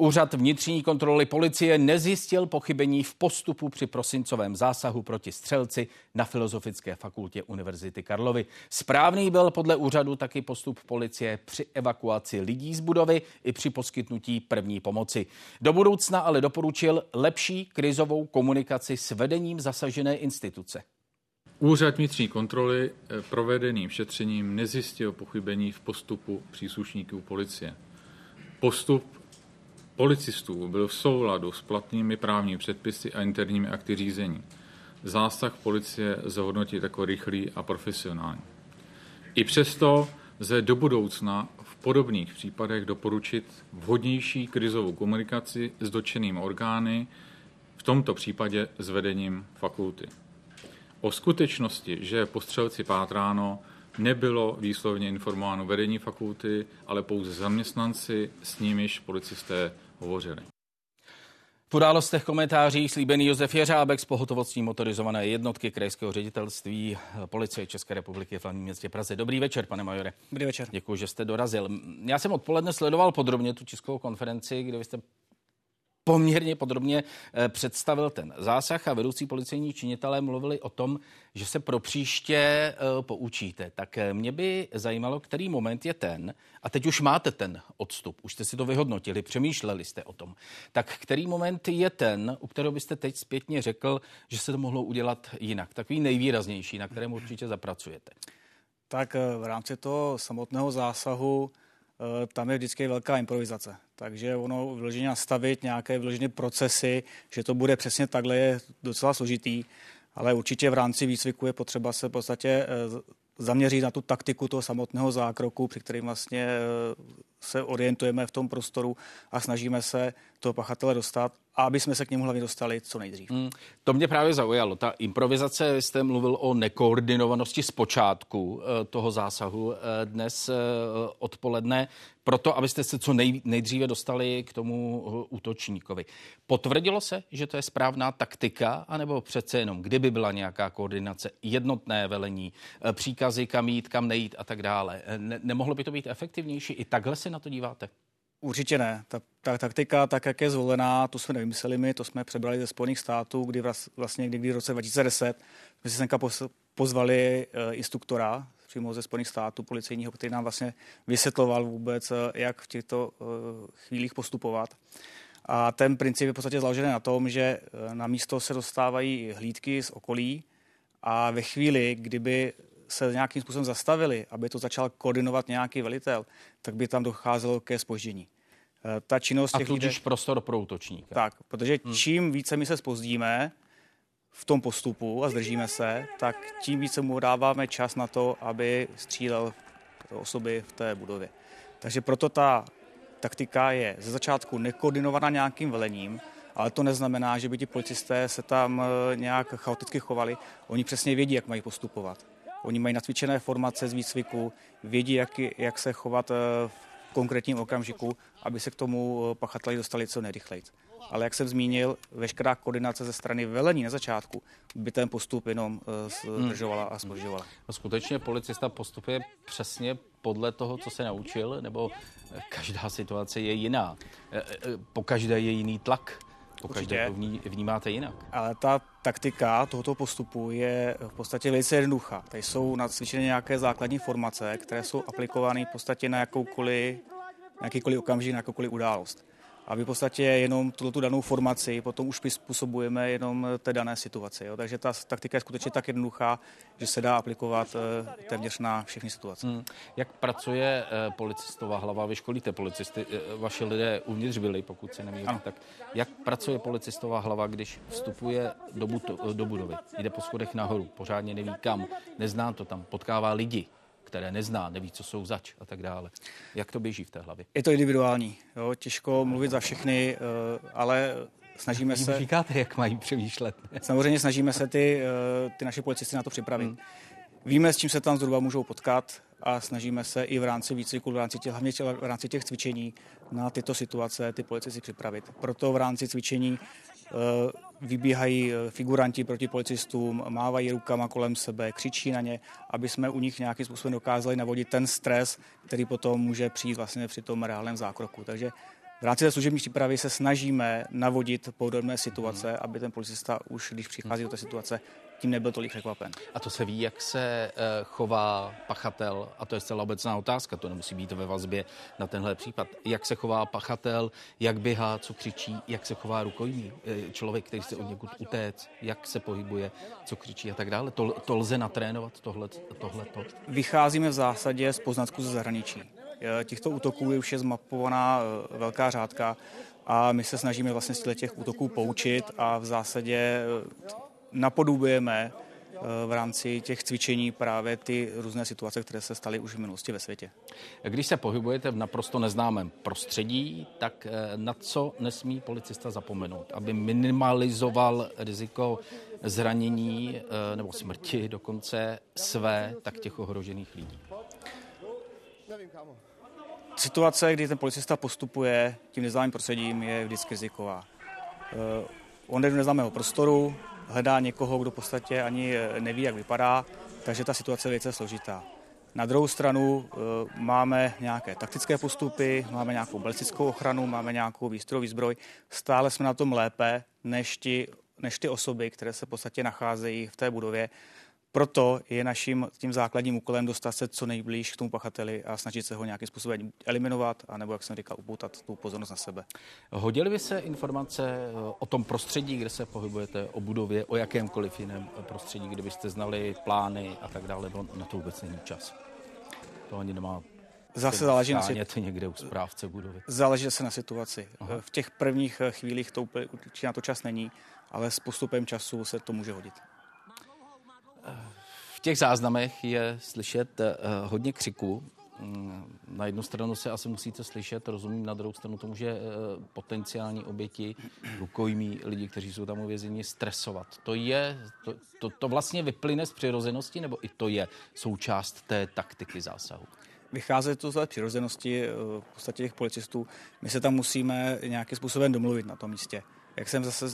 Úřad vnitřní kontroly policie nezjistil pochybení v postupu při prosincovém zásahu proti střelci na Filozofické fakultě Univerzity Karlovy. Správný byl podle úřadu taky postup policie při evakuaci lidí z budovy i při poskytnutí první pomoci. Do budoucna ale doporučil lepší krizovou komunikaci s vedením zasažené instituce. Úřad vnitřní kontroly eh, provedeným šetřením nezjistil pochybení v postupu příslušníků policie. Postup policistů byl v souladu s platnými právními předpisy a interními akty řízení. Zásah policie zhodnotit jako rychlý a profesionální. I přesto lze do budoucna v podobných případech doporučit vhodnější krizovou komunikaci s dotčenými orgány, v tomto případě s vedením fakulty. O skutečnosti, že je po střelci pátráno, nebylo výslovně informováno vedení fakulty, ale pouze zaměstnanci, s nimiž policisté hovořili. V událostech komentářích slíbený Josef Jeřábek z pohotovostní motorizované jednotky krajského ředitelství policie České republiky v hlavním městě Praze. Dobrý večer, pane majore. Dobrý večer. Děkuji, že jste dorazil. Já jsem odpoledne sledoval podrobně tu tiskovou konferenci, kde vy jste poměrně podrobně eh, představil ten zásah a vedoucí policejní činitelé mluvili o tom, že se pro příště eh, poučíte. Tak eh, mě by zajímalo, který moment je ten, a teď už máte ten odstup, už jste si to vyhodnotili, přemýšleli jste o tom. Tak který moment je ten, u kterého byste teď zpětně řekl, že se to mohlo udělat jinak? Takový nejvýraznější, na kterém určitě zapracujete. Tak v rámci toho samotného zásahu tam je vždycky velká improvizace. Takže ono vyloženě nastavit nějaké vyloženě procesy, že to bude přesně takhle, je docela složitý, ale určitě v rámci výcviku je potřeba se v podstatě eh, zaměřit na tu taktiku toho samotného zákroku, při kterým vlastně eh, se orientujeme v tom prostoru a snažíme se toho pachatele dostat, a aby jsme se k němu hlavně dostali co nejdřív. Hmm, to mě právě zaujalo. Ta improvizace, jste mluvil o nekoordinovanosti z počátku eh, toho zásahu dnes odpoledne proto, abyste se co nej, nejdříve dostali k tomu uh, útočníkovi. Potvrdilo se, že to je správná taktika, anebo přece jenom, kdyby byla nějaká koordinace, jednotné velení, uh, příkazy, kam jít, kam nejít a tak dále. Uh, ne, nemohlo by to být efektivnější? I takhle se na to díváte? Určitě ne. Ta, ta taktika, tak jak je zvolená, to jsme nevymysleli my, to jsme přebrali ze Spojených států, kdy vlastně někdy v roce 2010 jsme si senka pozvali instruktora přímo ze Spojených států policejního, který nám vlastně vysvětloval vůbec, eh, jak v těchto eh, chvílích postupovat. A ten princip je v podstatě založený na tom, že eh, na místo se dostávají hlídky z okolí a ve chvíli, kdyby se nějakým způsobem zastavili, aby to začal koordinovat nějaký velitel, tak by tam docházelo ke spoždění. Ta činnost a tudíž lidé... prostor pro útočníka. Tak, protože hmm. čím více my se spozdíme, v tom postupu a zdržíme se, tak tím více mu dáváme čas na to, aby střílel osoby v té budově. Takže proto ta taktika je ze začátku nekoordinovaná nějakým velením, ale to neznamená, že by ti policisté se tam eh, nějak chaoticky chovali. Oni přesně vědí, jak mají postupovat. Oni mají natvičené formace z výcviku, vědí, jak, jak se chovat eh, v konkrétním okamžiku, aby se k tomu eh, pachateli dostali co nejrychleji ale jak jsem zmínil, veškerá koordinace ze strany velení na začátku by ten postup jenom eh, zdržovala a spožďovala. A skutečně policista postupuje přesně podle toho, co se naučil, nebo eh, každá situace je jiná? Eh, po každé je jiný tlak? Po každé to vnímáte jinak. Ale ta taktika tohoto postupu je v podstatě velice jednoduchá. Tady jsou nacvičené nějaké základní formace, které jsou aplikovány v podstatě na jakoukoliv, na jakýkoliv okamžik, na jakoukoliv událost a my v podstatě jenom tuto tu danou formaci potom už přizpůsobujeme jenom té dané situaci. Jo. Takže ta taktika je skutečně tak jednoduchá, že se dá aplikovat eh, téměř na všechny situace. Hmm. Jak pracuje eh, policistová hlava? Vy školíte policisty, eh, vaši lidé uvnitř byli, pokud se nemýlím. Tak jak pracuje policistová hlava, když vstupuje do, buto, do budovy, jde po schodech nahoru, pořádně neví kam, nezná to tam, potkává lidi, které nezná, neví, co jsou zač a tak dále. Jak to běží v té hlavě? Je to individuální. Jo? Těžko mluvit za všechny, eh, ale snažíme se... Říkáte, jak mají přemýšlet. Samozřejmě snažíme se ty, eh, ty naše policisty na to připravit. Hmm. Víme, s čím se tam zhruba můžou potkat a snažíme se i v rámci výcviku, v rámci těch, hlavně v rámci těch cvičení na tyto situace ty policisty připravit. Proto v rámci cvičení vybíhají eh, figuranti proti policistům, mávají rukama kolem sebe, křičí na ně, aby jsme u nich nějakým způsobem dokázali navodit ten stres, který potom může přijít vlastně při tom reálném zákroku. Takže V rámci té služební přípravy se snažíme navodit podobné situace, aby ten policista už, když přichází do té situace, tím nebyl tolik překvapen. A to se ví, jak se eh, chová pachatel, a to je zcela obecná otázka, to nemusí být ve vazbě na tenhle případ. Jak se chová pachatel, jak běhá, co křičí, jak se chová rukojmí, eh, člověk, který se od někud utéct, jak se pohybuje, co křičí a tak dále. To, to lze natrénovat, tohle, tohleto. Vycházíme v zásadě z poznatků ze zahraničí. Eh, těchto útoků je už je zmapovaná velká řádka a my se snažíme vlastně z těch útoků poučit a v zásadě napodobujeme eh, v rámci těch cvičení právě ty různé situace, které se staly už v minulosti ve světě. Když se pohybujete v naprosto neznámém prostředí, tak eh, na co nesmí policista zapomenout, aby minimalizoval riziko zranění eh, nebo smrti dokonce své, tak těch ohrožených lidí? Situace, kdy ten policista postupuje tím neznámým prostředím, je vždycky riziková. On jde do neznámého prostoru, hledá někoho, kdo v podstatě ani eh, neví, jak vypadá, takže ta situace je velice složitá. Na druhou stranu eh, máme nějaké taktické postupy, máme nějakou balistickou ochranu, máme nějakou výstrojový zbroj. Stále jsme na tom lépe než, ti, než ty osoby, které se v podstatě nacházejí v té budově. Proto je naším tím základním úkolem dostat se co nejblíž k tomu pachateli a snažit se ho nějakým způsobem eliminovat, anebo, jak jsem říkal, upoutat tu pozornost na sebe. Hodily by se informace eh, o tom prostředí, kde se pohybujete, o budově, o jakémkoliv jiném prostředí, kde byste znali plány a tak dále, no, na to vůbec není čas. To ani nemá Zase záleží na situaci. někde u správce budovy. Záleží se na situaci. Aha. V těch prvních chvílích to určitě na to čas není, ale s postupem času se to může hodit. V těch záznamech je slyšet eh, hodně křiku. Mm, na jednu stranu se asi musíte slyšet, rozumím, na druhou stranu to může eh, potenciální oběti, rukojmí, lidi, kteří jsou tam uvězeni, stresovat. To je, to, to, to vlastně vyplyne z přirozenosti, nebo i to je součást té taktiky zásahu? Vychází to z přirozenosti eh, v podstatě těch policistů. My se tam musíme nějakým způsobem domluvit na tom místě. Jak jsem zase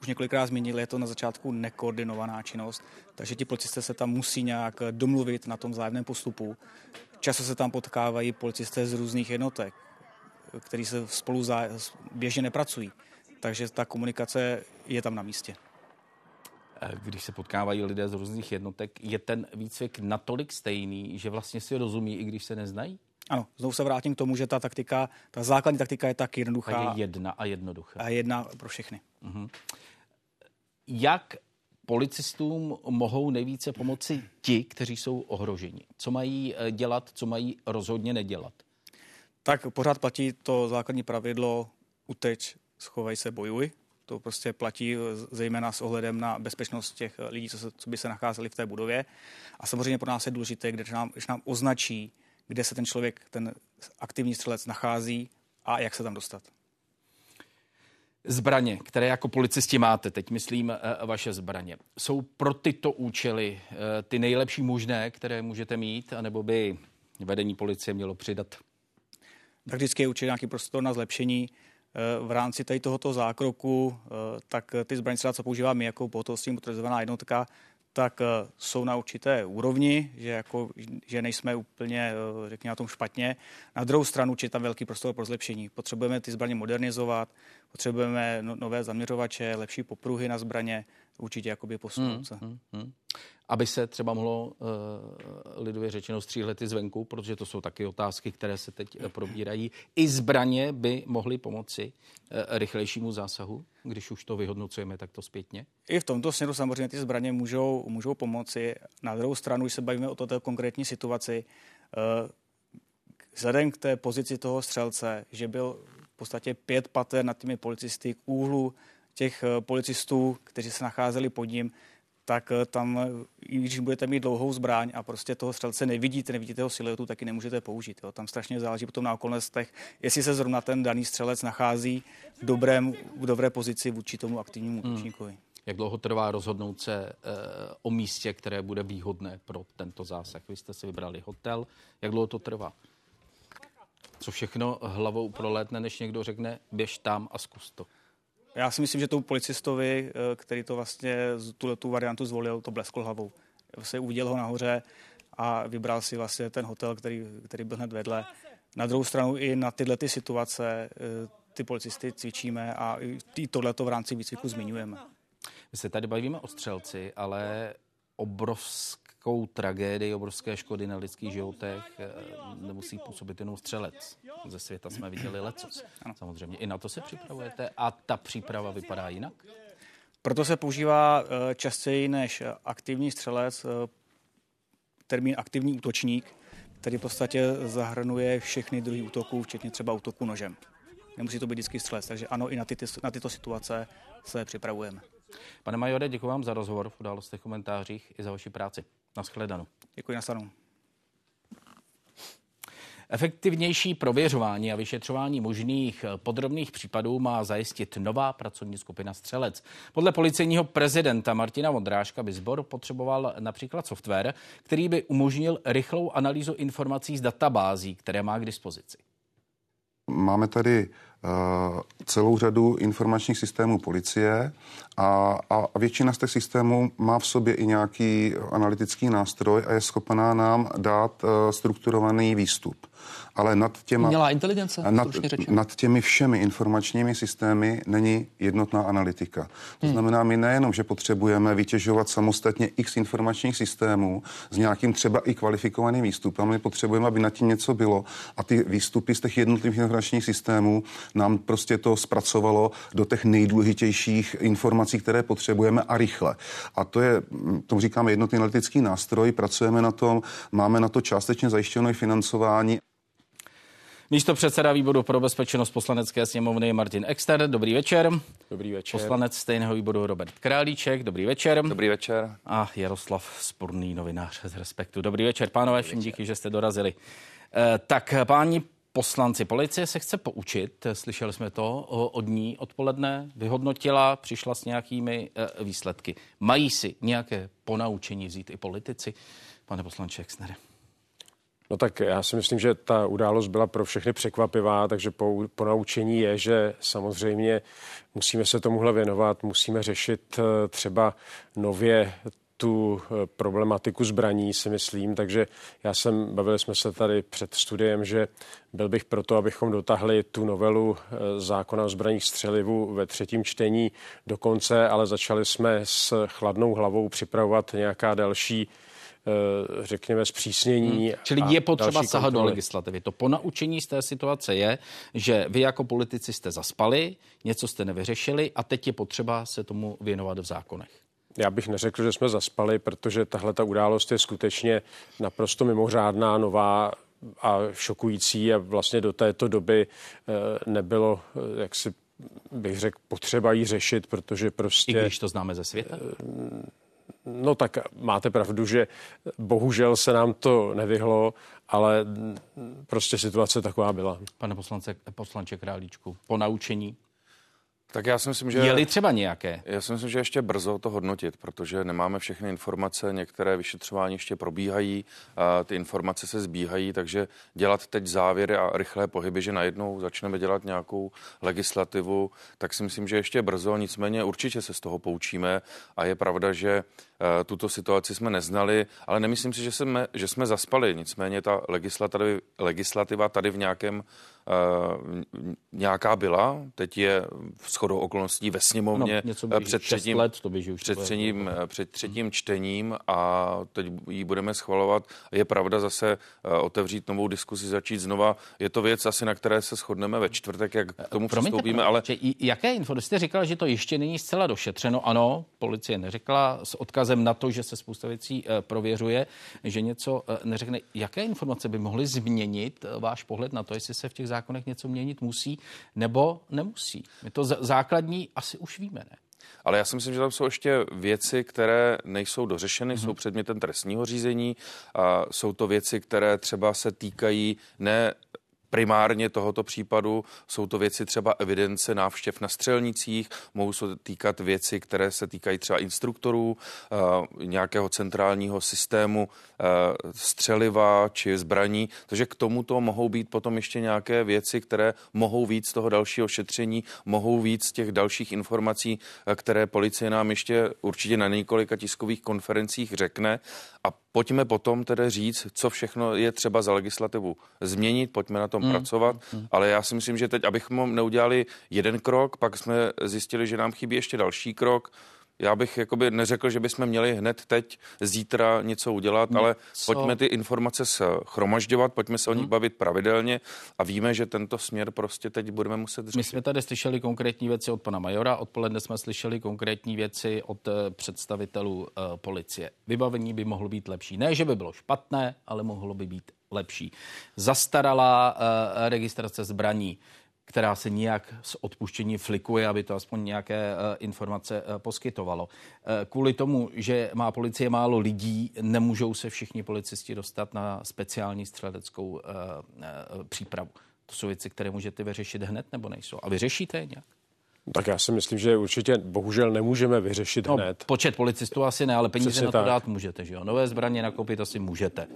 už několikrát zmínil, je to na začátku nekoordinovaná činnost, takže ti policisté se tam musí nějak domluvit na tom vzájemném postupu. Často se tam potkávají policisté z různých jednotek, který se spolu běžně nepracují. Takže ta komunikace je tam na místě. Když se potkávají lidé z různých jednotek, je ten výcvik natolik stejný, že vlastně si rozumí, i když se neznají? Ano, znovu se vrátím k tomu, že ta taktika, ta základní taktika je tak jednoduchá. A je jedna a jednoduchá. A jedna pro všechny. Uh-huh. Jak policistům mohou nejvíce pomoci ti, kteří jsou ohroženi? Co mají eh, dělat, co mají rozhodně nedělat? Tak pořád platí to základní pravidlo uteč, schovej se, bojuj. To prostě platí eh, zejména s ohledem na bezpečnost těch eh, lidí, co, se, co by se nacházeli v té budově. A samozřejmě pro nás je důležité, když nám, když nám označí kde se ten člověk, ten aktivní střelec nachází a jak se tam dostat. Zbraně, které jako policisti máte, teď myslím eh, vaše zbraně, jsou pro tyto účely eh, ty nejlepší možné, které můžete mít, anebo by vedení policie mělo přidat? Tak vždycky je určitě nějaký prostor na zlepšení. Eh, v rámci tady tohoto zákroku, tak ty zbraně, co používáme jako pohotovostní motorizovaná jednotka, tak eh, jsou na určité úrovni, že, jako, že nejsme úplně, eh, řekněme, na tom špatně. Na druhou stranu je tam velký prostor pro zlepšení. Potřebujeme ty zbraně modernizovat, potřebujeme no, nové zaměřovače, lepší popruhy na zbraně, určitě jakoby posunout se. Hmm, hmm, hmm aby se třeba mohlo uh, lidově řečeno střílet i zvenku, protože to jsou taky otázky, které se teď uh, probírají. I zbraně by mohly pomoci uh, rychlejšímu zásahu, když už to vyhodnocujeme takto zpětně? I v tomto směru samozřejmě ty zbraně můžou, můžou pomoci. Na druhou stranu, když se bavíme o této konkrétní situaci, uh, vzhledem k té pozici toho střelce, že byl v podstatě pět pater nad těmi policisty k úhlu těch policistů, kteří se nacházeli pod ním, tak eh, tam, i když budete mít dlouhou zbraň a prostě toho střelce nevidíte, nevidíte jeho siluetu, taky nemůžete použít. Jo. Tam strašně záleží potom na okolnostech, jestli se zrovna ten daný střelec nachází v, dobrém, v dobré pozici vůči tomu aktivnímu hmm. útočníkovi. Jak dlouho trvá rozhodnout se e, o místě, které bude výhodné pro tento zásah? Vy jste si vybrali hotel. Jak dlouho to trvá? Co všechno hlavou prolétne, než někdo řekne, běž tam a zkus to? Já si myslím, že tomu policistovi, eh, který to vlastně tuhle tu variantu zvolil, to blesklo hlavou. Se uviděl ho nahoře a vybral si vlastně ten hotel, který, který byl hned vedle. Na druhou stranu i na tyhle ty situace eh, ty policisty cvičíme a i tohleto v rámci výcviku zmiňujeme. My se tady bavíme o střelci, ale obrovskou tragédii, obrovské škody na lidských životech eh, nemusí působit jenom střelec. Ze světa jsme viděli lecos. Samozřejmě i na to se připravujete a ta příprava vypadá jinak? Proto se používá eh, častěji než aktivní střelec eh, termín aktivní útočník, který v podstatě zahrnuje všechny druhy útoků, včetně třeba útoku nožem. Nemusí to být vždycky střelec, takže ano, i na, ty, na tyto situace se připravujeme. Pane majore, děkuji vám za rozhovor v událostech komentářích i za vaši práci. Naschledanou. Děkuji, naschledanou. Efektivnější prověřování a vyšetřování možných podrobných případů má zajistit nová pracovní skupina Střelec. Podle policejního prezidenta Martina Vondráška by sbor potřeboval například software, který by umožnil rychlou analýzu informací z databází, které má k dispozici. Máme tady celou řadu informačních systémů policie a, a většina z těch systémů má v sobě i nějaký analytický nástroj a je schopná nám dát uh, strukturovaný výstup ale nad těma... Měla inteligence, nad, nad těmi všemi informačními systémy není jednotná analytika. To hmm. znamená, my nejenom, že potřebujeme vytěžovat samostatně x informačních systémů s nějakým třeba i kvalifikovaným výstupem, my potřebujeme, aby nad tím něco bylo a ty výstupy z těch jednotlivých informačních systémů nám prostě to zpracovalo do těch nejdůležitějších informací, které potřebujeme a rychle. A to je, tomu říkáme jednotný analytický nástroj, pracujeme na tom, máme na to částečně zajištěno i financování. Místo předseda výboru pro bezpečnost poslanecké sněmovny Martin Exter. Dobrý večer. Dobrý večer. Poslanec stejného výboru Robert Králíček. Dobrý večer. Dobrý večer. A Jaroslav Spurný, novinář z Respektu. Dobrý večer, pánové, všem díky, že jste dorazili. Eh, tak, páni poslanci, policie se chce poučit, slyšeli jsme to od ní odpoledne, vyhodnotila, přišla s nějakými eh, výsledky. Mají si nějaké ponaučení vzít i politici? Pane poslanče Exnere. No tak já si myslím, že ta událost byla pro všechny překvapivá, takže po, po naučení je, že samozřejmě musíme se tomuhle věnovat, musíme řešit eh, třeba nově tu eh, problematiku zbraní, si myslím, takže já jsem, bavili jsme se tady před studiem, že byl bych proto, abychom dotahli tu novelu eh, zákona o zbraních střelivu ve třetím čtení do konce, ale začali jsme s chladnou hlavou připravovat nějaká další řekněme, zpřísnění. Hmm. Čili je potřeba sahat do legislativy. To ponaučení z té situace je, že vy jako politici jste zaspali, něco jste nevyřešili a teď je potřeba se tomu věnovat v zákonech. Já bych neřekl, že jsme zaspali, protože tahle ta událost je skutečně naprosto mimořádná, nová a šokující a vlastně do této doby eh, nebylo, eh, jak si bych řekl, potřeba ji řešit, protože prostě... I když to známe ze světa? No tak máte pravdu, že bohužel se nám to nevyhlo, ale prostě situace taková byla. Pane poslance, poslanče Králíčku, po naučení tak já si myslím, že... Je-li třeba nějaké? Já si myslím, že ještě brzo to hodnotit, protože nemáme všechny informace, některé vyšetřování ještě probíhají, a ty informace se zbíhají, takže dělat teď závěry a rychlé pohyby, že najednou začneme dělat nějakou legislativu, tak si myslím, že ještě brzo, nicméně určitě se z toho poučíme a je pravda, že Eh, tuto situaci jsme neznali, ale nemyslím si, že jsme, že jsme zaspali. Nicméně ta legislativa, legislativa tady v nějakém nějaká byla, teď je v shodou okolností ve sněmovně no, před, třetím, let, to běží už před, třetím, před třetím čtením a teď ji budeme schvalovat. Je pravda zase otevřít novou diskusi, začít znova. Je to věc asi, na které se shodneme ve čtvrtek, jak k tomu Promiňte, přistoupíme. Ale... Jaké informace? Jste říkal, že to ještě není zcela došetřeno. Ano, policie neřekla s odkazem na to, že se spousta věcí eh, prověřuje, že něco eh, neřekne. Jaké informace by mohly změnit eh, váš pohled na to, jestli se v těch zákonech něco měnit musí nebo nemusí? My to základní asi už víme, ne? Ale já si myslím, že tam jsou ještě věci, které nejsou dořešeny, mm-hmm. jsou předmětem trestního řízení. A jsou to věci, které třeba se týkají ne primárně tohoto případu. Jsou to věci třeba evidence návštěv na střelnicích, mohou se týkat věci, které se týkají třeba instruktorů, eh, nějakého centrálního systému eh, střeliva či zbraní. Takže k tomuto mohou být potom ještě nějaké věci, které mohou víc toho dalšího šetření, mohou víc těch dalších informací, eh, které policie nám ještě určitě na několika tiskových konferencích řekne. A pojďme potom tedy říct, co všechno je třeba za legislativu změnit, pojďme na tom tom hmm. pracovat, hmm. ale já si myslím, že teď, abychom neudělali jeden krok, pak jsme zjistili, že nám chybí ještě další krok, já bych jakoby neřekl, že bychom měli hned teď, zítra něco udělat, něco. ale pojďme ty informace schromažďovat, pojďme se o nich hmm. bavit pravidelně a víme, že tento směr prostě teď budeme muset řešit. My jsme tady slyšeli konkrétní věci od pana Majora, odpoledne jsme slyšeli konkrétní věci od eh, představitelů uh, policie. Vybavení by mohlo být lepší. Ne, že by bylo špatné, ale mohlo by být lepší. Zastaralá uh, registrace zbraní která se nijak s odpuštění flikuje, aby to aspoň nějaké uh, informace uh, poskytovalo. Kvůli tomu, že má policie málo lidí, nemůžou se všichni policisti dostat na speciální střeleckou přípravu. To jsou věci, které můžete vyřešit hned nebo nejsou. A vyřešíte je nějak? Tak já si myslím, že určitě bohužel nemůžeme vyřešit no, hned. Počet policistů asi ne, ale peníze Přesně na to tak. dát můžete, že jo? Nové zbraně nakoupit asi můžete.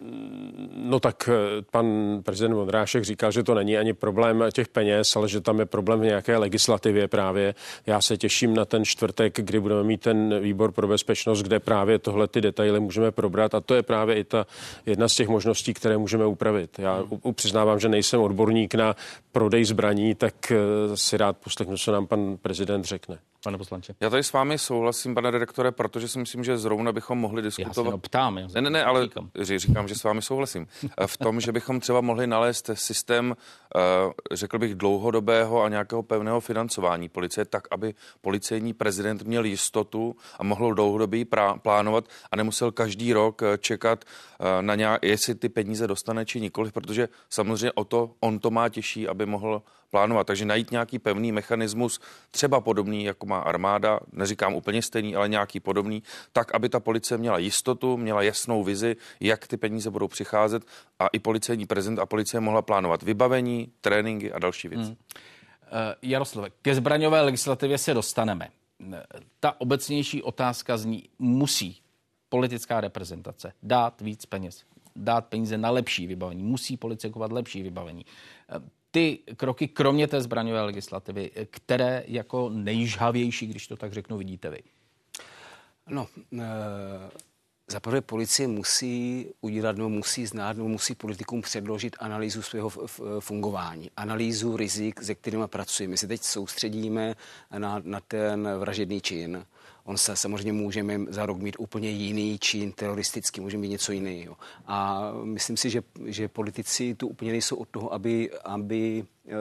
No tak eh, pan prezident Vondrášek říkal, že to není ani problém těch peněz, ale že tam je problém v nějaké legislativě právě. Já se těším na ten čtvrtek, kdy budeme mít ten výbor pro bezpečnost, kde právě tohle ty detaily můžeme probrat a to je právě i ta jedna z těch možností, které můžeme upravit. Já hmm. přiznávám, že nejsem odborník na prodej zbraní, tak eh, si rád poslechnu, co nám pan prezident řekne. Pane poslanče. Já tady s vámi souhlasím, pane redaktore, protože si myslím, že zrovna bychom mohli diskutovat. Já se ptám. Já ne, ne, ne, ale říkám. říkám, že s vámi souhlasím. V tom, že bychom třeba mohli nalézt systém, eh, řekl bych, dlouhodobého a nějakého pevného financování policie, tak, aby policejní prezident měl jistotu a mohl dlouhodobě plánovat a nemusel každý rok eh, čekat eh, na nějak, jestli ty peníze dostane či nikoliv, protože samozřejmě o to on to má těžší, aby mohl plánovat. Takže najít nějaký pevný mechanismus, třeba podobný, jako má armáda, neříkám úplně stejný, ale nějaký podobný, tak, aby ta policie měla jistotu, měla jasnou vizi, jak ty peníze budou přicházet a i policejní prezident a policie mohla plánovat vybavení, tréninky a další věci. Hmm. Uh, Jaroslave, ke zbraňové legislativě se dostaneme. Ta obecnější otázka zní, musí politická reprezentace dát víc peněz, dát peníze na lepší vybavení, musí policie kovat lepší vybavení ty kroky, kromě té zbraňové legislativy, které jako nejžhavější, když to tak řeknu, vidíte vy? No, e, za prvé policie musí udělat, nebo musí znát, nebo musí politikům předložit analýzu svého fungování, analýzu rizik, se kterými pracujeme. My se teď soustředíme na, na ten vražedný čin, On se samozřejmě můžeme za rok mít úplně jiný čin teroristický, může mít něco jiného. A myslím si, že, že politici tu úplně nejsou od toho, aby, aby, uh,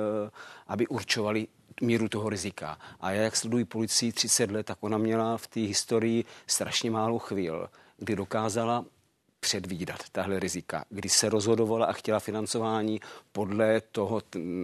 aby určovali míru toho rizika. A já, jak sleduji policii 30 let, tak ona měla v té historii strašně málo chvíl, kdy dokázala předvídat tahle rizika, kdy se rozhodovala a chtěla financování podle toho,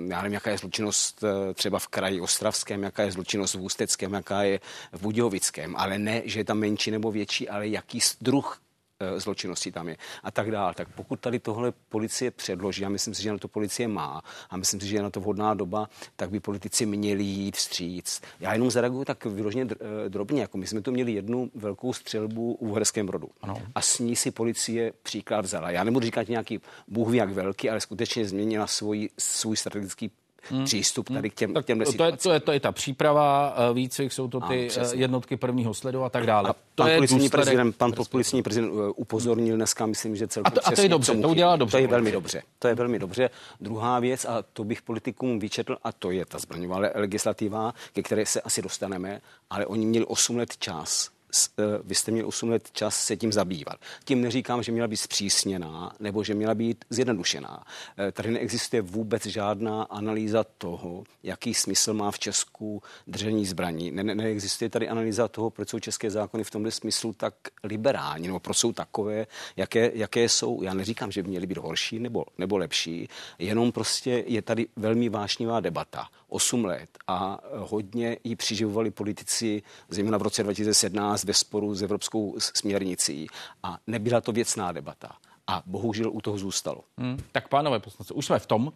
já nevím, jaká je zločinnost eh, třeba v kraji Ostravském, jaká je zločinnost v Ústeckém, jaká je v Budějovickém, ale ne, že je tam menší nebo větší, ale jaký druh Eh, zločinnosti tam je a tak dále. Tak pokud tady tohle policie předloží, a myslím si, že na to policie má, a myslím si, že je na to vhodná doba, tak by politici měli jít vstříc. Já jenom zareaguju tak vyloženě eh, drobně, jako my jsme tu měli jednu velkou střelbu u Uherském brodu. Ano. A s ní si policie příklad vzala. Já nebudu říkat nějaký bůh jak velký, ale skutečně změnila svůj, svůj strategický hmm. přístup tady k těm, tak těm to, je, to, je, to je ta příprava, eh, výcvik, jsou to ty a, eh, jednotky prvního sledu a tak dále. A to pan je policní prezident, pan policní prezident eh, upozornil dneska, myslím, že celkem a to, a to je dobře, to udělá dobře. To je velmi dobře. To je velmi dobře. Druhá věc, a to bych politikům vyčetl, a to je ta zbraňová legislativa, ke které se asi dostaneme, ale oni měli 8 let čas vy jste měli 8 let čas se tím zabývat. Tím neříkám, že měla být zpřísněná nebo že měla být zjednodušená. Eh, tady neexistuje vůbec žádná analýza toho, jaký smysl má v Česku držení zbraní. Ne, neexistuje tady analýza toho, proč jsou české zákony v tomto smyslu tak liberální, nebo proč jsou takové, jaké, jaké jsou. Já neříkám, že by měly být horší nebo, nebo lepší, jenom prostě je tady velmi vášnivá debata 8 let a hodně ji přiživovali politici, zejména v roce 2017 ve sporu s evropskou směrnicí a nebyla to věcná debata. A bohužel u toho zůstalo. Hmm, tak pánové poslanci, už jsme v tom,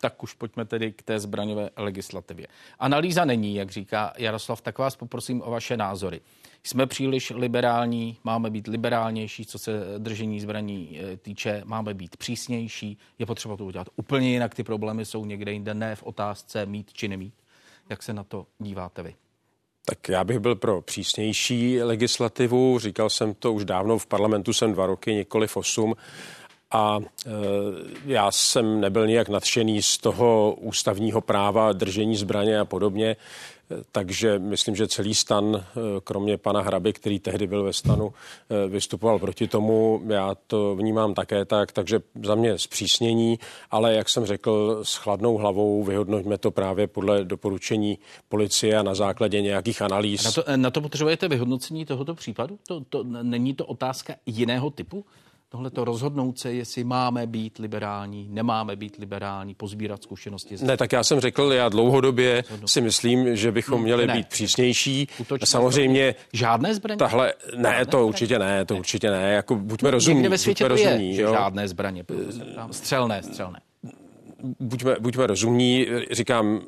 tak už pojďme tedy k té zbraňové legislativě. Analýza není, jak říká Jaroslav, tak vás poprosím o vaše názory. Jsme příliš liberální, máme být liberálnější, co se držení zbraní eh, týče, máme být přísnější, je potřeba to udělat úplně jinak, ty problémy jsou někde jinde, ne v otázce mít či nemít. Jak se na to díváte vy? Tak já bych byl pro přísnější legislativu. Říkal jsem to už dávno, v parlamentu jsem dva roky, nikoli v osm. A e, já jsem nebyl nijak nadšený z toho ústavního práva držení zbraně a podobně. Takže myslím, že celý stan, eh, kromě pana Hraby, který tehdy byl ve stanu, eh, vystupoval proti tomu. Já to vnímám také tak, takže za mě zpřísnění, ale jak jsem řekl, s chladnou hlavou vyhodnoťme to právě podle doporučení policie a na základě nějakých analýz. Na to, na to potřebujete vyhodnocení tohoto případu? To, to, není to otázka jiného typu? Tohle to rozhodnout se, jestli máme být liberální, nemáme být liberální, pozbírat zkušenosti. Ne, tak já jsem řekl, já dlouhodobě si myslím, že bychom měli ne. být přísnější. Útočné Samozřejmě žádné zbraně? Tahle, ne, žádné to zbraně? určitě ne, to ne. určitě ne. Jako buďme rozumní. Někde ve světě buďme to rozumní, je, jo? žádné zbraně. Střelné, střelné. Buďme, buďme rozumní, říkám,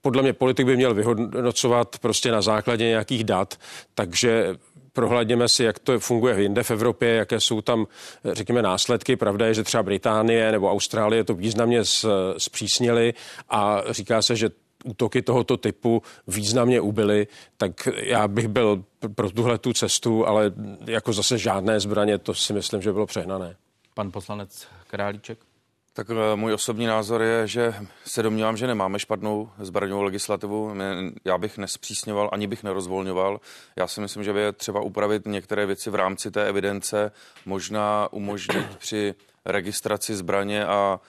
podle mě politik by měl vyhodnocovat prostě na základě nějakých dat, takže prohlédněme si, jak to funguje jinde v Evropě, jaké jsou tam, řekněme, následky. Pravda je, že třeba Británie nebo Austrálie to významně zpřísnili a říká se, že útoky tohoto typu významně ubyly, tak já bych byl pro tuhle tu cestu, ale jako zase žádné zbraně, to si myslím, že bylo přehnané. Pan poslanec Králíček. Tak eh, můj osobní názor je, že se domnívám, že nemáme špatnou zbraňovou legislativu. Já bych nespřísňoval, ani bych nerozvolňoval. Já si myslím, že by je třeba upravit některé věci v rámci té evidence, možná umožnit při registraci zbraně a, a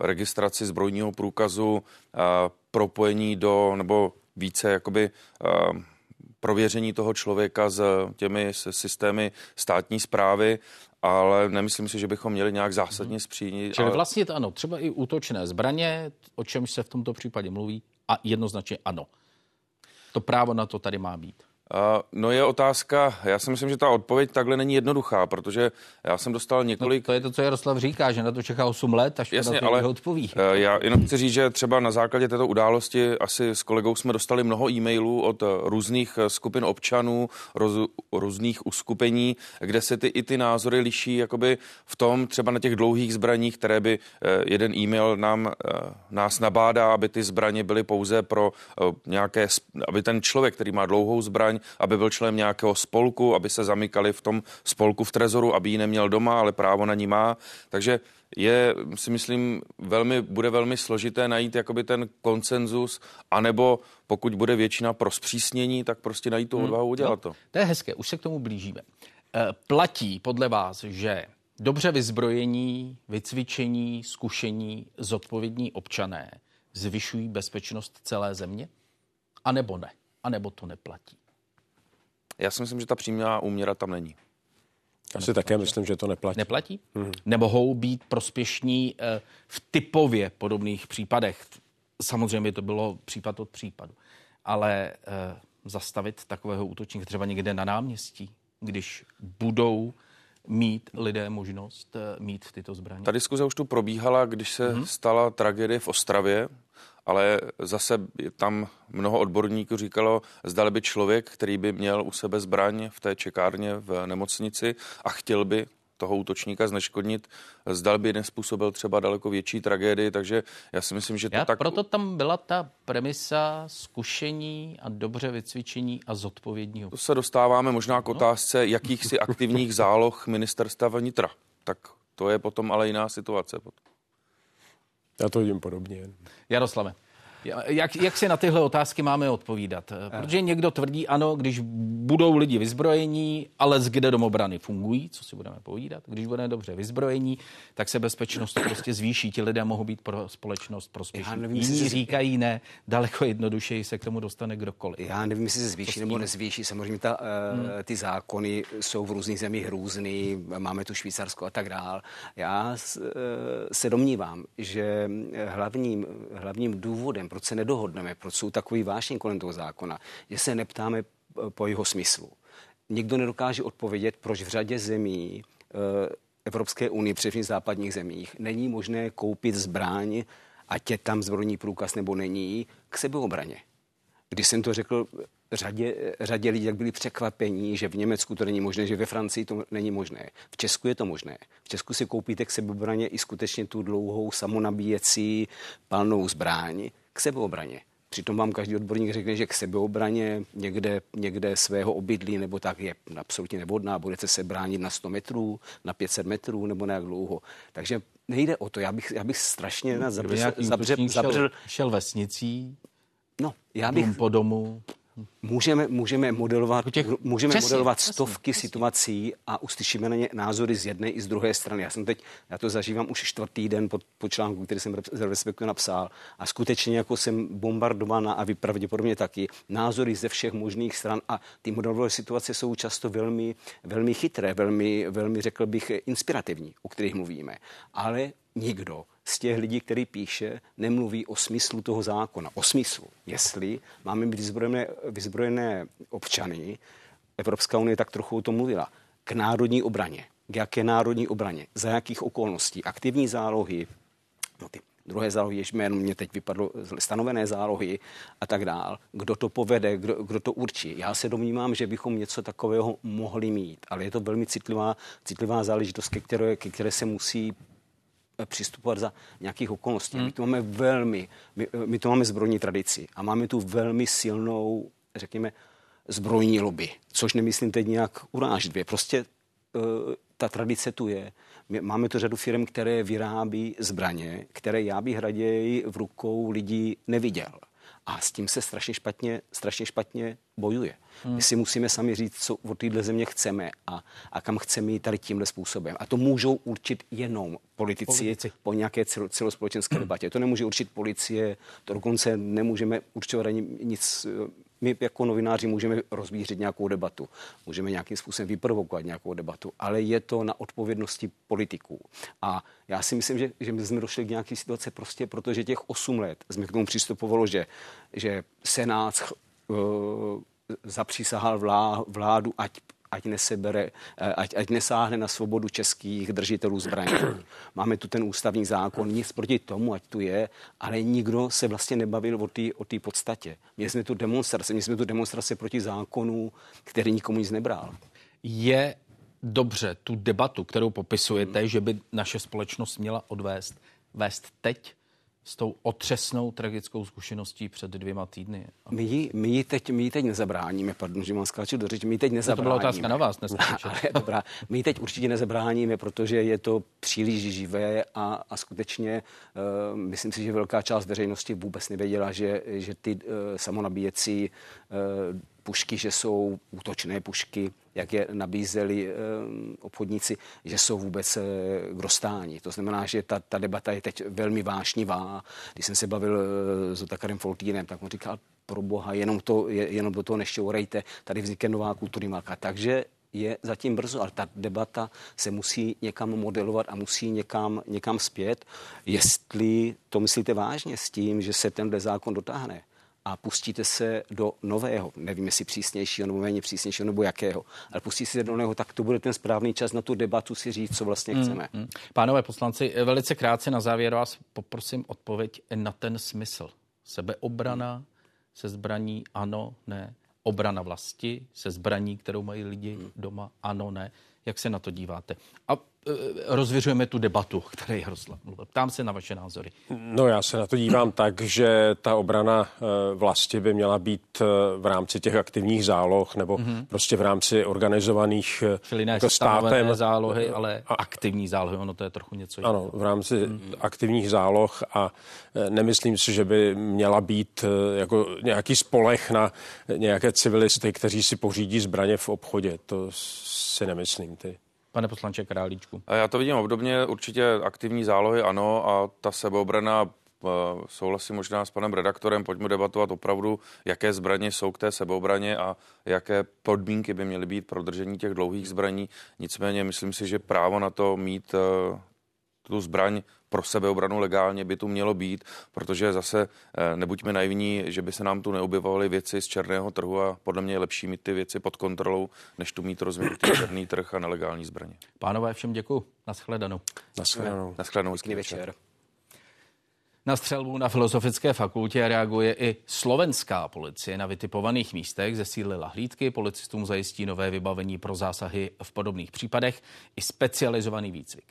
registraci zbrojního průkazu a propojení do, nebo více jakoby prověření toho člověka s těmi systémy státní zprávy ale nemyslím si, že bychom měli nějak zásadně zpřínit. Čili ale... vlastně ano, třeba i útočné zbraně, o čemž se v tomto případě mluví, a jednoznačně ano. To právo na to tady má být. No je otázka, já si myslím, že ta odpověď takhle není jednoduchá, protože já jsem dostal několik... No, to je to, co Jaroslav říká, že na to čeká 8 let, až Jasně, na to ale odpoví. Eh, já jenom chci říct, že třeba na základě této události asi s kolegou jsme dostali mnoho e-mailů od různých eh, skupin občanů, roz, různých uskupení, kde se ty i ty názory liší jakoby v tom třeba na těch dlouhých zbraních, které by eh, jeden e-mail nám, nás nabádá, aby ty zbraně byly pouze pro nějaké, aby ten člověk, který má dlouhou zbraň, aby byl členem nějakého spolku, aby se zamykali v tom spolku v trezoru, aby ji neměl doma, ale právo na ní má. Takže je, si myslím, velmi, bude velmi složité najít jakoby ten konsenzus, anebo pokud bude většina pro zpřísnění, tak prostě najít tu hmm. odvahu udělat no, to. To je hezké, už se k tomu blížíme. E, platí podle vás, že dobře vyzbrojení, vycvičení, zkušení, zodpovědní občané zvyšují bezpečnost celé země? A nebo ne? A nebo to neplatí? Já si myslím, že ta přímá úměra tam není. Já si také myslím, že to neplatí. Neplatí? Mm-hmm. Nemohou být prospěšní eh, v typově podobných případech. Samozřejmě to bylo případ od případu. Ale eh, zastavit takového útočníka třeba někde na náměstí, když budou mít lidé možnost eh, mít tyto zbraně. Ta diskuze už tu probíhala, když se mm-hmm. stala tragédie v Ostravě, ale zase tam mnoho odborníků říkalo, zdali by člověk, který by měl u sebe zbraň v té čekárně v nemocnici a chtěl by toho útočníka zneškodnit, zdal by nespůsobil třeba daleko větší tragédii, takže já si myslím, že to já tak... Proto tam byla ta premisa zkušení a dobře vycvičení a zodpovědního. To se dostáváme možná k no. otázce jakýchsi aktivních záloh ministerstva vnitra. Tak to je potom ale jiná situace. Já to vidím podobně. Jaroslave. Jak, jak si na tyhle otázky máme odpovídat? Protože někdo tvrdí, ano, když budou lidi vyzbrojení, ale z kde domobrany fungují, co si budeme povídat, když budeme dobře vyzbrojení, tak se bezpečnost prostě zvýší. Ti lidé mohou být pro společnost prospěšní. Jiní si... říkají ne, daleko jednodušeji se k tomu dostane kdokoliv. Já nevím, jestli se zvýší nebo nezvýší. Samozřejmě ta, hmm. ty zákony jsou v různých zemích různý, máme tu Švýcarsko a tak dál. Já eh, se domnívám, že hlavním, hlavním důvodem proč se nedohodneme, proč jsou takový vášení kolem toho zákona, že se neptáme eh, po jeho smyslu. Nikdo nedokáže odpovědět, proč v řadě zemí eh, Evropské unie, především v západních zemích, není možné koupit zbraň, ať je tam zbrojní průkaz nebo není, k sebeobraně. Když jsem to řekl řadě, řadě lidí, jak byli překvapení, že v Německu to není možné, že ve Francii to není možné. V Česku je to možné. V Česku si koupíte k sebeobraně i skutečně tu dlouhou samonabíjecí palnou zbraň k sebeobraně. Přitom vám každý odborník řekne, že k sebeobraně někde, někde svého obydlí nebo tak je absolutně nevhodná. Budete se bránit na 100 metrů, na 500 metrů nebo na jak dlouho. Takže nejde o to. Já bych, já bych strašně na zabřel, zabřel, zabřel, šel vesnicí, no, já bych, po domu. Můžeme, můžeme modelovat, můžeme modelovat stovky přesně. situací a uslyšíme na ně názory z jedné i z druhé strany. Já jsem teď, já to zažívám už čtvrtý den po, po článku, který jsem z Respektu napsal a skutečně jako jsem bombardována a vy pravděpodobně taky názory ze všech možných stran a ty modelové situace jsou často velmi, velmi chytré, velmi, velmi řekl bych inspirativní, o kterých mluvíme. Ale nikdo z těch lidí, který píše, nemluví o smyslu toho zákona. O smyslu. Jestli máme být vyzbrojené, vyzbrojené občany, Evropská unie tak trochu o tom mluvila, k národní obraně. K jaké národní obraně? Za jakých okolností? Aktivní zálohy, no ty druhé zálohy, jež jméno mě teď vypadlo, stanovené zálohy a tak dál. Kdo to povede, kdo, kdo to určí. Já se domnívám, že bychom něco takového mohli mít, ale je to velmi citlivá, citlivá záležitost, ke které, ke které se musí přistupovat za nějakých okolností. Hmm. My tu máme velmi, my, my tu máme zbrojní tradici a máme tu velmi silnou, řekněme, zbrojní lobby, což nemyslím teď nějak uráždvě. Prostě uh, ta tradice tu je. My máme tu řadu firm, které vyrábí zbraně, které já bych raději v rukou lidí neviděl. A s tím se strašně špatně, strašně špatně bojuje. Hmm. My si musíme sami říct, co od téhle země chceme a, a kam chceme jít tady tímhle způsobem. A to můžou určit jenom politici, politici. po nějaké celo, celospolečenské debatě. To nemůže určit policie, to dokonce nemůžeme určovat ani nic my jako novináři můžeme rozvířit nějakou debatu, můžeme nějakým způsobem vyprovokovat nějakou debatu, ale je to na odpovědnosti politiků. A já si myslím, že, že my jsme došli k nějaké situace prostě, protože těch 8 let jsme k tomu přistupovalo, že, že Senát uh, zapřísahal vlá, vládu, ať ať nesebere, eh, ať, ať nesáhne na svobodu českých držitelů zbraní. Máme tu ten ústavní zákon, nic proti tomu, ať tu je, ale nikdo se vlastně nebavil o té o podstatě. Měli jsme tu demonstraci, měli jsme tu demonstraci proti zákonu, který nikomu nic nebral. Je dobře tu debatu, kterou popisujete, hmm. že by naše společnost měla odvést, vést teď? S tou otřesnou tragickou zkušeností před dvěma týdny. My ji, my ji, teď, my ji teď nezabráníme, pardon, že mám skáčet do řeči, my ji teď nezabráníme. To byla otázka na vás, ale, dobrá, my ji teď určitě nezabráníme, protože je to příliš živé a, a skutečně uh, myslím si, že velká část veřejnosti vůbec nevěděla, že, že ty uh, samonabíjecí uh, pušky, že jsou útočné pušky, jak je nabízeli e, obchodníci, že jsou vůbec e, k dostání. To znamená, že ta, ta debata je teď velmi vášnivá. Když jsem se bavil e, s Otakarem Foltínem, tak on říkal, pro boha, jenom, to, je, jenom do toho nešťourejte, tady vznikne nová kulturní marka. Takže je zatím brzo, ale ta debata se musí někam modelovat a musí někam, někam zpět. Jestli to myslíte vážně s tím, že se tenhle zákon dotáhne, a pustíte se do nového, nevím jestli přísnějšího nebo méně přísnějšího nebo jakého, ale pustíte se do nového, tak to bude ten správný čas na tu debatu si říct, co vlastně hmm, chceme. Mm, Pánové poslanci, velice krátce na závěr vás poprosím odpověď na ten smysl. Sebeobrana se zbraní ano, ne. Obrana vlasti se zbraní, kterou mají lidi hmm. doma, ano, ne. Jak se na to díváte? A rozvěřujeme tu debatu, které Jaroslav mluvil. Ptám se na vaše názory. No já se na to dívám tak, že ta obrana eh, vlasti by měla být eh, v rámci těch aktivních záloh nebo mm-hmm. prostě v rámci organizovaných Čili ne jako státem. zálohy, ale a, aktivní zálohy, ono to je trochu něco jiného. Ano, v rámci mm-hmm. aktivních záloh a nemyslím si, že by měla být jako nějaký spolech na nějaké civilisty, kteří si pořídí zbraně v obchodě. To si nemyslím. Ty. Pane poslanče Králíčku. Já to vidím obdobně, určitě aktivní zálohy ano a ta sebeobrana eh, souhlasím možná s panem redaktorem, pojďme debatovat opravdu, jaké zbraně jsou k té sebeobraně a jaké podmínky by měly být pro držení těch dlouhých zbraní. Nicméně myslím si, že právo na to mít eh, tu zbraň pro sebeobranu legálně by tu mělo být, protože zase eh, nebuďme naivní, že by se nám tu neobjevovaly věci z černého trhu a podle mě je lepší mít ty věci pod kontrolou, než tu mít rozvinutý černý trh a nelegální zbraně. Pánové, všem děkuji. Naschledanou. Naschledanou. Naschledanou. Hezký večer. Na střelbu na Filozofické fakultě reaguje i slovenská policie. Na vytipovaných místech zesílila hlídky, policistům zajistí nové vybavení pro zásahy v podobných případech i specializovaný výcvik.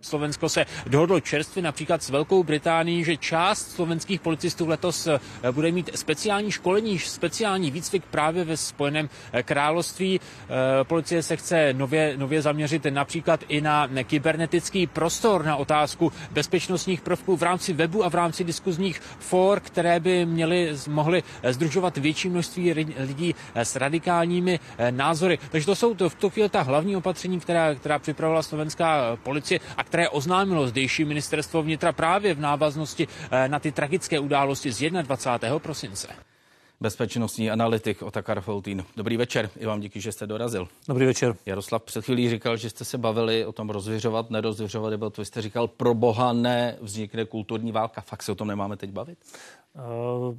Slovensko se dohodlo čerstvě například s Velkou Británií, že část slovenských policistů letos eh, bude mít speciální školení, speciální výcvik právě ve Spojeném eh, království. Eh, policie se chce nově, nově zaměřit například i na kybernetický prostor, na otázku bezpečnostních prvků v rámci webu a v rámci diskuzních for, které by měly, mohly združovat větší množství lidí s radikálními názory. Takže to jsou to v tu chvíli ta hlavní opatření, která, která připravovala slovenská policie a které oznámilo zdejší ministerstvo vnitra právě v návaznosti eh, na ty tragické události z 21. prosince. Bezpečnostní analytik Otakar Foutín. Dobrý večer, i vám díky, že jste dorazil. Dobrý večer. Jaroslav před chvílí říkal, že jste se bavili o tom rozvěřovat, nerozvěřovat, nebo to jste říkal, pro boha ne, vznikne kulturní válka. Fakt se o tom nemáme teď bavit? Uh,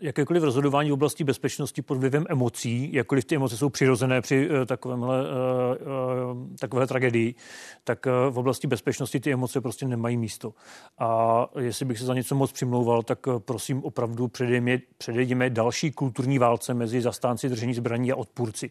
jakékoliv rozhodování v oblasti bezpečnosti pod vlivem emocí, jakkoliv ty emoce jsou přirozené při uh, takovémhle, uh, uh, takové tragédii, tak v oblasti bezpečnosti ty emoce prostě nemají místo. A jestli bych se za něco moc přimlouval, tak prosím opravdu předejme, předejme další kulturní válce mezi zastánci držení zbraní a odpůrci.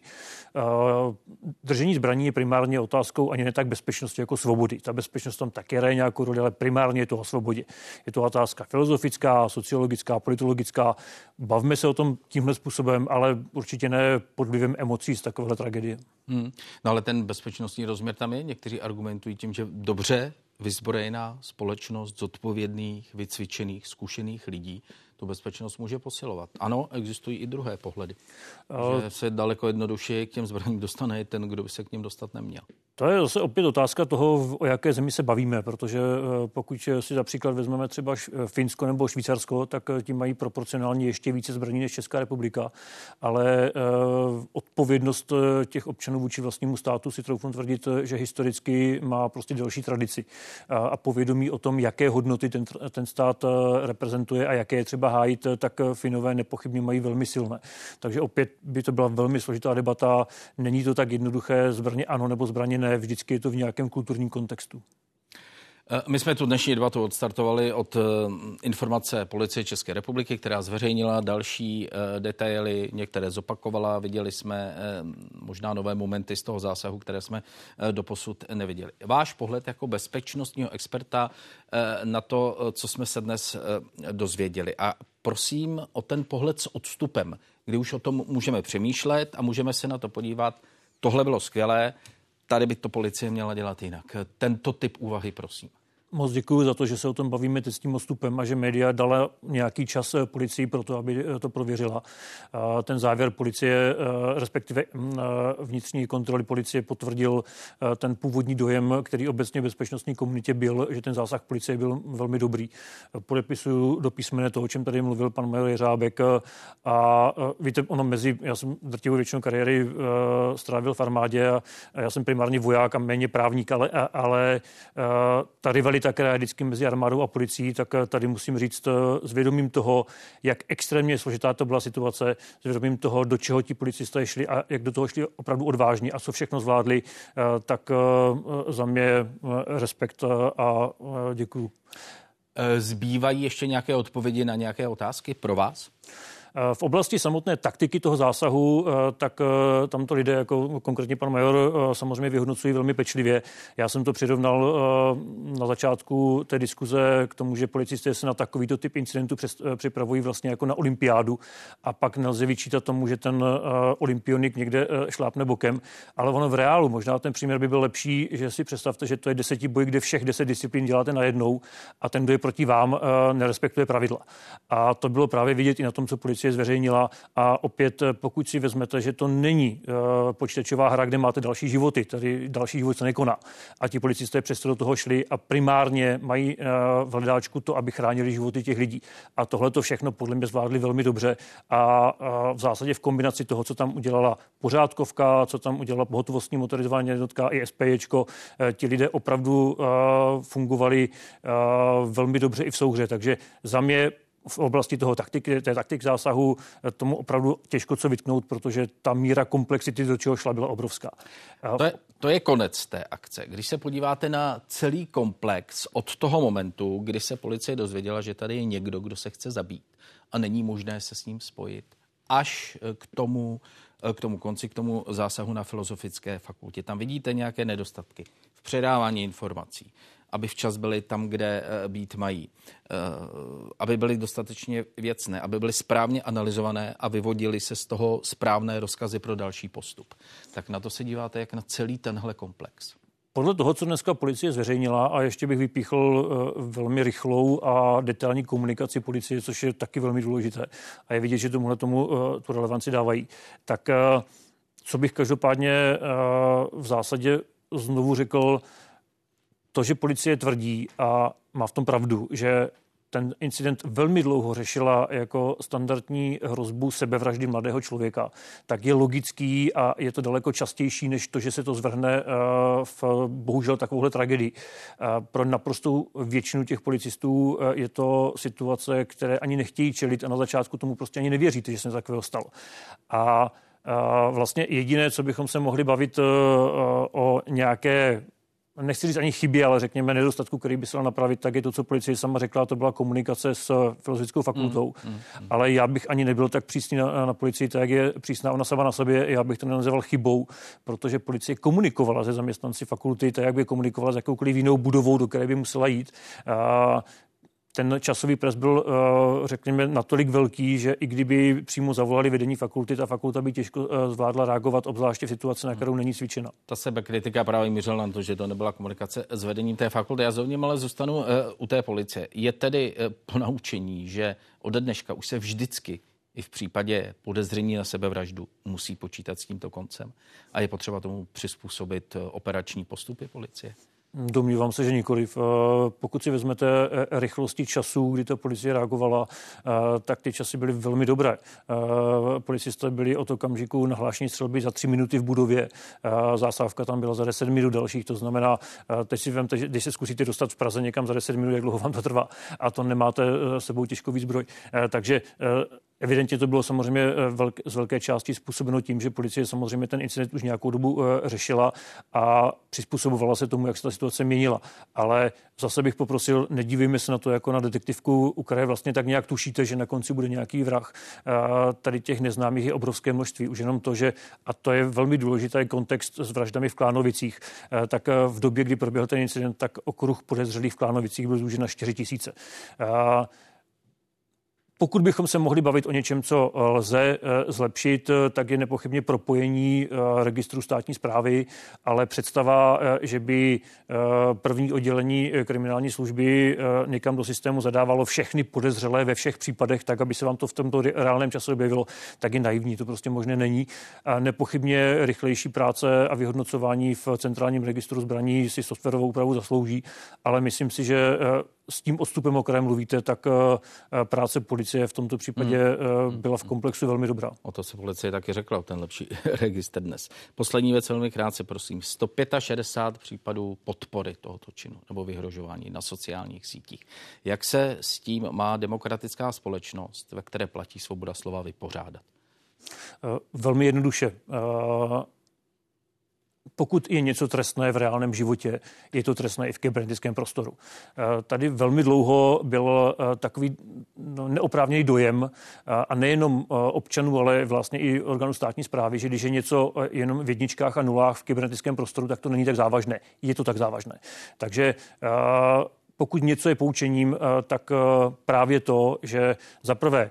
Držení zbraní je primárně otázkou ani ne tak bezpečnosti jako svobody. Ta bezpečnost tam také hraje nějakou roli, ale primárně je to o svobodě. Je to otázka filozofická, sociologická, politologická, Bavme se o tom tímhle způsobem, ale určitě ne pod vlivem emocí z takovéhle tragédie. Hmm. No ale ten bezpečnostní rozměr tam je. Někteří argumentují tím, že dobře vyzbrojená společnost zodpovědných, vycvičených, zkušených lidí tu bezpečnost může posilovat. Ano, existují i druhé pohledy. Uh, že se daleko jednodušeji k těm zbraním dostane ten, kdo by se k ním dostat neměl. To je zase opět otázka toho, o jaké zemi se bavíme, protože eh, pokud si za příklad vezmeme třeba eh, Finsko nebo Švýcarsko, tak eh, tím mají proporcionálně ještě více zbraní než Česká republika, ale odpovědnost těch občanů vůči vlastnímu státu si troufnu tvrdit, že historicky má prostě delší tradici a povědomí o tom, jaké hodnoty ten, ten stát reprezentuje a jaké je třeba hájit, tak Finové nepochybně mají velmi silné. Takže opět by to byla velmi složitá debata. Není to tak jednoduché zbraně ano nebo zbraně ne, vždycky je to v nějakém kulturním kontextu. Eh, my jsme tu dnešní debatu odstartovali od eh, informace Policie České republiky, která zveřejnila další eh, detaily, některé zopakovala. Viděli jsme možná nové momenty z toho zásahu, které jsme doposud neviděli. Váš pohled jako bezpečnostního experta na to, co jsme se dnes dozvěděli. A prosím o ten pohled s odstupem, kdy už o tom můžeme přemýšlet a můžeme se na to podívat. Tohle bylo skvělé, tady by to policie měla dělat jinak. Tento typ úvahy, prosím. Moc děkuji za to, že se o tom bavíme teď s tím odstupem a že média dala nějaký čas eh, policii pro to, aby eh, to prověřila. Ten závěr policie, eh, respektive mm, vnitřní kontroly policie potvrdil ten původní dojem, který obecně bezpečnostní komunitě byl, že ten zásah policie byl velmi dobrý. Podepisuju do písmene toho, o čem tady mluvil pan major Jeřábek. A víte, ono mezi, já jsem drtivou většinou kariéry strávil v armádě a já jsem primárně voják a méně právník, ale, ale ta rivalita rivalita, která je vždycky mezi armádou a policií, tak eh, tady musím říct eh, s vědomím toho, jak extrémně složitá to byla situace, s vědomím toho, do čeho ti policisté šli a jak do toho šli opravdu odvážně a co všechno zvládli, eh, tak za mě respekt a děkuju. Zbývají ještě nějaké odpovědi na nějaké otázky pro vás? Eh, v oblasti samotné taktiky toho zásahu, eh, tak eh, tam to lidé, jako konkrétně pan major, samozřejmě vyhodnocují velmi pečlivě. Já jsem to přirovnal na začátku té diskuze k tomu, že policisté se na takovýto typ incidentů připravují vlastně jako na olympiádu a pak nelze vyčítat tomu, že ten olympionik někde šlápne bokem, ale ono v reálu, možná ten příměr by byl lepší, že si představte, že to je deseti boj, kde všech deset disciplín děláte najednou a ten, kdo je proti vám, nerespektuje pravidla. A to bylo právě vidět i na tom, co policie policie zveřejnila a opět, eh, pokud si vezmete, že to není uh, počítačová hra, kde máte další životy, tady další život se nekoná a ti policisté přesto do toho šli a primárně mají uh, v hledáčku to, aby chránili životy těch lidí. A tohle to všechno podle mě zvládli velmi dobře a v zásadě v kombinaci toho, co tam udělala pořádkovka, co tam udělala pohotovostní motorizovaná jednotka i SPJčko, ti lidé opravdu fungovali velmi dobře i v souhře. Takže za mě v oblasti toho taktiky, té taktik zásahu tomu opravdu těžko co vytknout, protože ta míra komplexity, do čeho šla, byla obrovská. To je, to je konec té akce. Když se podíváte na celý komplex od toho momentu, kdy se policie dozvěděla, že tady je někdo, kdo se chce zabít a není možné se s ním spojit, až eh, k tomu, eh, k tomu konci, k tomu zásahu na filozofické fakultě. Tam vidíte nějaké nedostatky v předávání informací, aby včas byli tam, kde eh, být mají, eh, aby byly dostatečně věcné, aby byly správně analyzované a vyvodili se z toho správné rozkazy pro další postup. Tak na to se díváte jak na celý tenhle komplex. Podle toho, co dneska policie zveřejnila, a ještě bych vypíchl velmi rychlou a detailní komunikaci policie, což je taky velmi důležité, a je vidět, že tomuhle tomu tu relevanci dávají, tak co bych každopádně v zásadě znovu řekl, to, že policie tvrdí a má v tom pravdu, že ten incident velmi dlouho řešila jako standardní hrozbu sebevraždy mladého člověka, tak je logický a je to daleko častější, než to, že se to zvrhne eh, v bohužel takovouhle tragedii. Eh, pro naprostou většinu těch policistů eh, je to situace, které ani nechtějí čelit a na začátku tomu prostě ani nevěříte, že se takového stalo. A vlastně jediné, co bychom se mohli bavit o nějaké nechci říct ani chyby, ale řekněme nedostatku, který by se dal napravit, tak je to, co policie sama řekla, to byla komunikace s filozofickou fakultou. Mm, mm, mm. Ale já bych ani nebyl tak přísný na, na policii, tak jak je přísná ona sama na sobě, já bych to nenazval chybou, protože policie komunikovala se zaměstnanci fakulty, tak jak by komunikovala s jakoukoliv jinou budovou, do které by musela jít. A ten časový pres byl, eh, řekněme, natolik velký, že i kdyby přímo zavolali vedení fakulty, ta fakulta by těžko eh, zvládla reagovat, obzvláště v situaci, na kterou není cvičena. Ta sebekritika právě mířila na to, že to nebyla komunikace s vedením té fakulty. Já zrovna ale zůstanu eh, u té policie. Je tedy po naučení, že ode dneška už se vždycky i v případě podezření na sebevraždu musí počítat s tímto koncem a je potřeba tomu přizpůsobit operační postupy policie? Domnívám se, že nikoliv. Eh, pokud si vezmete eh, rychlosti času, kdy ta policie reagovala, eh, tak ty časy byly velmi dobré. Policisté byli od okamžiku nahlášení střelby za tři minuty v budově. Zásávka tam byla za 10 minut dalších. To znamená, teď si vemte, že když se zkusíte dostat v Praze někam za 10 minut, jak dlouho vám to trvá a to nemáte sebou těžkový zbroj. Takže Evidentně to bylo samozřejmě velk, z velké části způsobeno tím, že policie samozřejmě ten incident už nějakou dobu řešila a přizpůsobovala se tomu, jak se ta situace měnila. Ale zase bych poprosil, nedívejme se na to jako na detektivku, u které vlastně tak nějak tušíte, že na konci bude nějaký vrah. Tady těch neznámých je obrovské množství. Už jenom to, že, a to je velmi důležitý kontext s vraždami v Klánovicích, tak v době, kdy proběhl ten incident, tak okruh podezřelých v Klánovicích byl zúžen na 4 tisíce. Pokud bychom se mohli bavit o něčem, co eh, lze eh, zlepšit, eh, tak je nepochybně propojení registru státní zprávy, ale představa, že by první oddělení kriminální služby někam do systému zadávalo všechny podezřelé ve všech případech, tak aby se vám to v tomto reálném čase objevilo, tak je naivní, to prostě možné není. A nepochybně rychlejší práce a vyhodnocování v centrálním registru zbraní si softwarovou úpravu zaslouží, ale myslím si, že s tím odstupem, o kterém mluvíte, tak eh, práce policie v tomto případě hmm. Eh, byla v komplexu velmi dobrá. O to se policie taky řekla, ten lepší registr dnes. Poslední věc velmi krátce, prosím. 165 případů podpory tohoto činu nebo vyhrožování na sociálních sítích. Jak se s tím má demokratická společnost, ve které platí svoboda slova, vypořádat? Eh, velmi jednoduše pokud je něco trestné v reálném životě, je to trestné i v kybernetickém prostoru. Eh, tady velmi dlouho byl eh, takový no, neoprávněný dojem eh, a nejenom občanů, ale vlastně i orgánů státní zprávy, že když je něco jenom v jedničkách a nulách v kybernetickém prostoru, tak to není tak závažné. Je to tak závažné. Takže pokud něco je poučením, tak právě to, že za prvé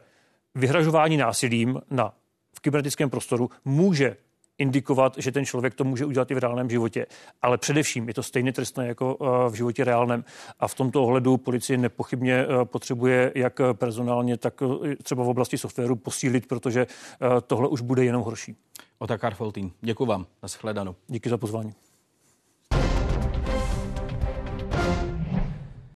vyhražování násilím na v kybernetickém prostoru může indikovat, že ten člověk to může udělat i v reálném životě. Ale především je to stejně trestné jako eh, v životě reálném. A v tomto ohledu policie nepochybně eh, potřebuje jak personálně, tak eh, třeba v oblasti softwaru posílit, protože tohle už bude jenom horší. Otakar Foltín, děkuji vám. Naschledanou. Díky za pozvání.